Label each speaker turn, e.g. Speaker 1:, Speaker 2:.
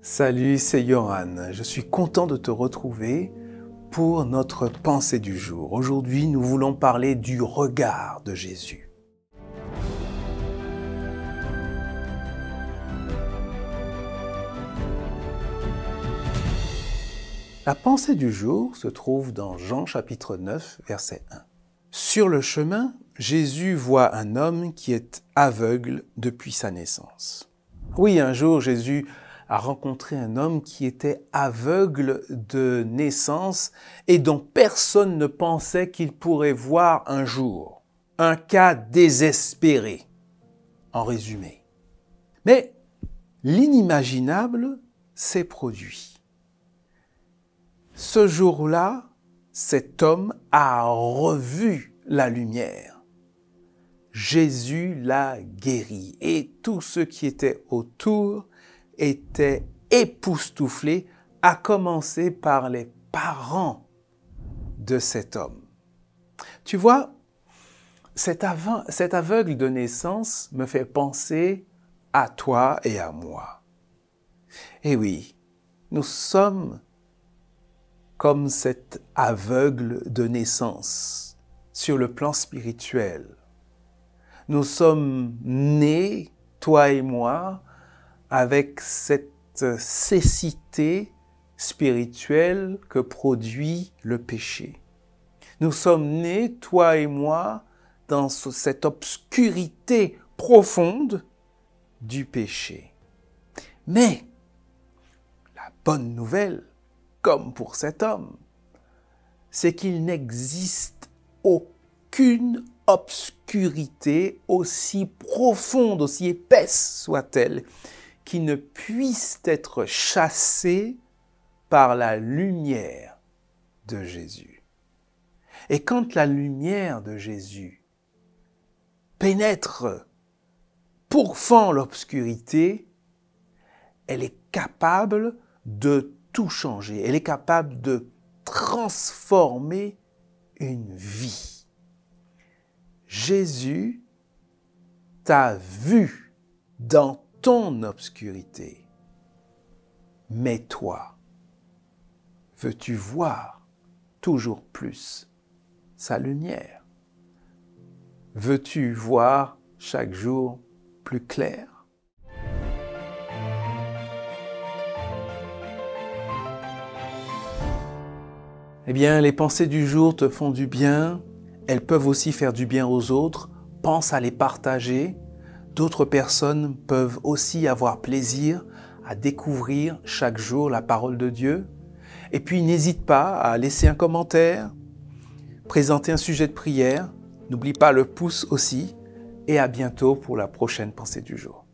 Speaker 1: Salut, c'est Johan. Je suis content de te retrouver pour notre pensée du jour. Aujourd'hui, nous voulons parler du regard de Jésus. La pensée du jour se trouve dans Jean chapitre 9, verset 1. Sur le chemin, Jésus voit un homme qui est aveugle depuis sa naissance. Oui, un jour, Jésus a rencontré un homme qui était aveugle de naissance et dont personne ne pensait qu'il pourrait voir un jour. Un cas désespéré, en résumé. Mais l'inimaginable s'est produit. Ce jour-là, cet homme a revu la lumière. Jésus l'a guéri et tous ceux qui étaient autour était époustouflé, à commencer par les parents de cet homme. Tu vois, cet, cet aveugle de naissance me fait penser à toi et à moi. Et oui, nous sommes comme cet aveugle de naissance sur le plan spirituel. Nous sommes nés, toi et moi, avec cette cécité spirituelle que produit le péché. Nous sommes nés, toi et moi, dans cette obscurité profonde du péché. Mais la bonne nouvelle, comme pour cet homme, c'est qu'il n'existe aucune obscurité aussi profonde, aussi épaisse soit-elle, qui ne puisse être chassé par la lumière de Jésus. Et quand la lumière de Jésus pénètre, pourfend l'obscurité, elle est capable de tout changer, elle est capable de transformer une vie. Jésus t'a vu dans obscurité. Mais toi, veux-tu voir toujours plus sa lumière? Veux-tu voir chaque jour plus clair? Eh bien, les pensées du jour te font du bien, elles peuvent aussi faire du bien aux autres, pense à les partager, D'autres personnes peuvent aussi avoir plaisir à découvrir chaque jour la parole de Dieu. Et puis n'hésite pas à laisser un commentaire, présenter un sujet de prière. N'oublie pas le pouce aussi. Et à bientôt pour la prochaine pensée du jour.